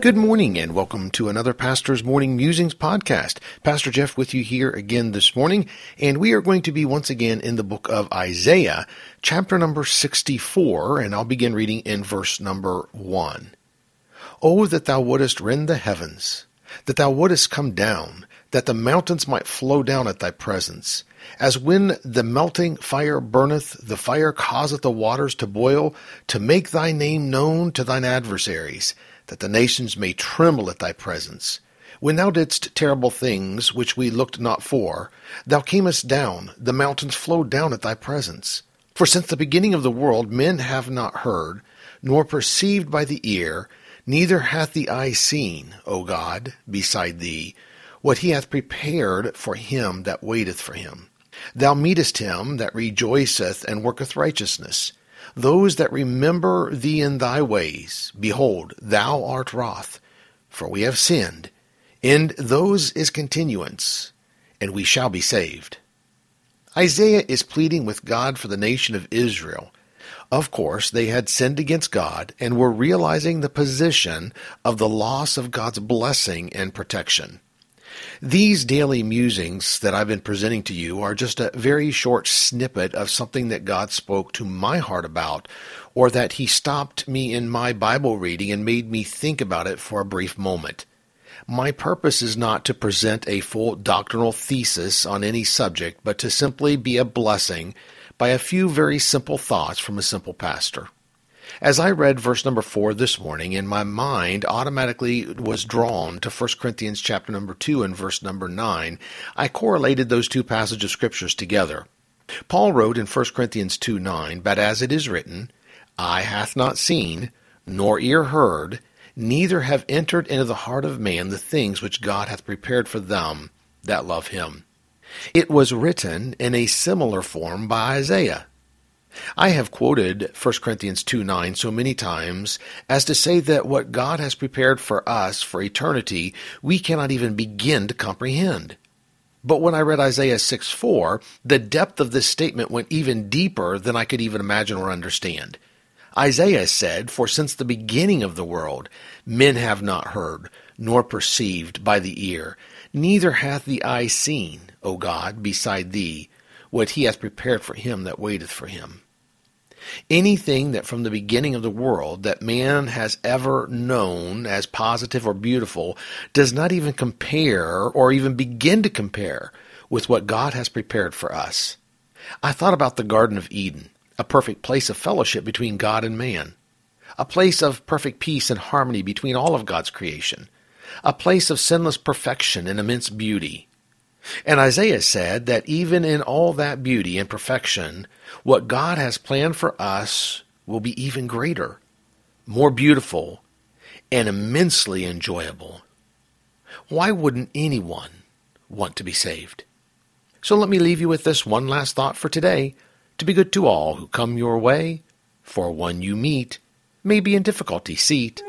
Good morning and welcome to another Pastor's Morning Musings podcast. Pastor Jeff with you here again this morning, and we are going to be once again in the book of Isaiah, chapter number 64, and I'll begin reading in verse number 1. Oh, that thou wouldest rend the heavens, that thou wouldest come down, that the mountains might flow down at thy presence. As when the melting fire burneth, the fire causeth the waters to boil, to make thy name known to thine adversaries that the nations may tremble at thy presence. When thou didst terrible things which we looked not for, thou camest down, the mountains flowed down at thy presence. For since the beginning of the world men have not heard, nor perceived by the ear, neither hath the eye seen, O God, beside thee, what he hath prepared for him that waiteth for him. Thou meetest him that rejoiceth and worketh righteousness those that remember thee in thy ways, behold, thou art wroth, for we have sinned, and those is continuance, and we shall be saved. Isaiah is pleading with God for the nation of Israel. Of course, they had sinned against God and were realizing the position of the loss of God's blessing and protection. These daily musings that I've been presenting to you are just a very short snippet of something that God spoke to my heart about, or that He stopped me in my Bible reading and made me think about it for a brief moment. My purpose is not to present a full doctrinal thesis on any subject, but to simply be a blessing by a few very simple thoughts from a simple pastor. As I read verse number 4 this morning, and my mind automatically was drawn to 1 Corinthians chapter number 2 and verse number 9, I correlated those two passages of scriptures together. Paul wrote in 1 Corinthians 2 9, But as it is written, Eye hath not seen, nor ear heard, neither have entered into the heart of man the things which God hath prepared for them that love him. It was written in a similar form by Isaiah. I have quoted 1 Corinthians 2 9 so many times as to say that what God has prepared for us for eternity, we cannot even begin to comprehend. But when I read Isaiah 6 4, the depth of this statement went even deeper than I could even imagine or understand. Isaiah said, For since the beginning of the world, men have not heard, nor perceived by the ear, neither hath the eye seen, O God, beside thee, what he hath prepared for him that waiteth for him. Anything that from the beginning of the world that man has ever known as positive or beautiful does not even compare or even begin to compare with what God has prepared for us. I thought about the Garden of Eden, a perfect place of fellowship between God and man, a place of perfect peace and harmony between all of God's creation, a place of sinless perfection and immense beauty. And Isaiah said that even in all that beauty and perfection, what God has planned for us will be even greater, more beautiful, and immensely enjoyable. Why wouldn't anyone want to be saved? So let me leave you with this one last thought for today to be good to all who come your way, for one you meet may be in difficulty seat